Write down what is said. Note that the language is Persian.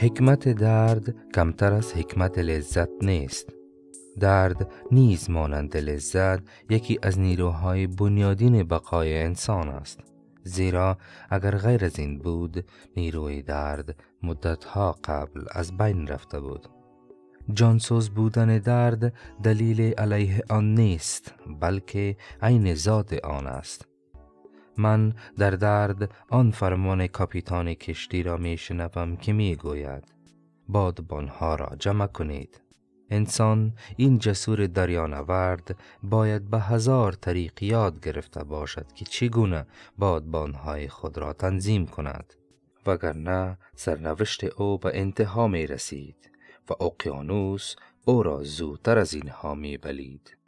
حکمت درد کمتر از حکمت لذت نیست. درد نیز مانند لذت یکی از نیروهای بنیادین بقای انسان است. زیرا اگر غیر از این بود نیروی درد مدتها قبل از بین رفته بود. جانسوز بودن درد دلیل علیه آن نیست بلکه عین ذات آن است. من در درد آن فرمان کاپیتان کشتی را می شنوم که می گوید بادبانها را جمع کنید. انسان این جسور دریانورد باید به هزار طریق یاد گرفته باشد که چگونه بادبانهای خود را تنظیم کند. وگرنه سرنوشت او به انتها می رسید و اقیانوس او را زودتر از اینها می بلید.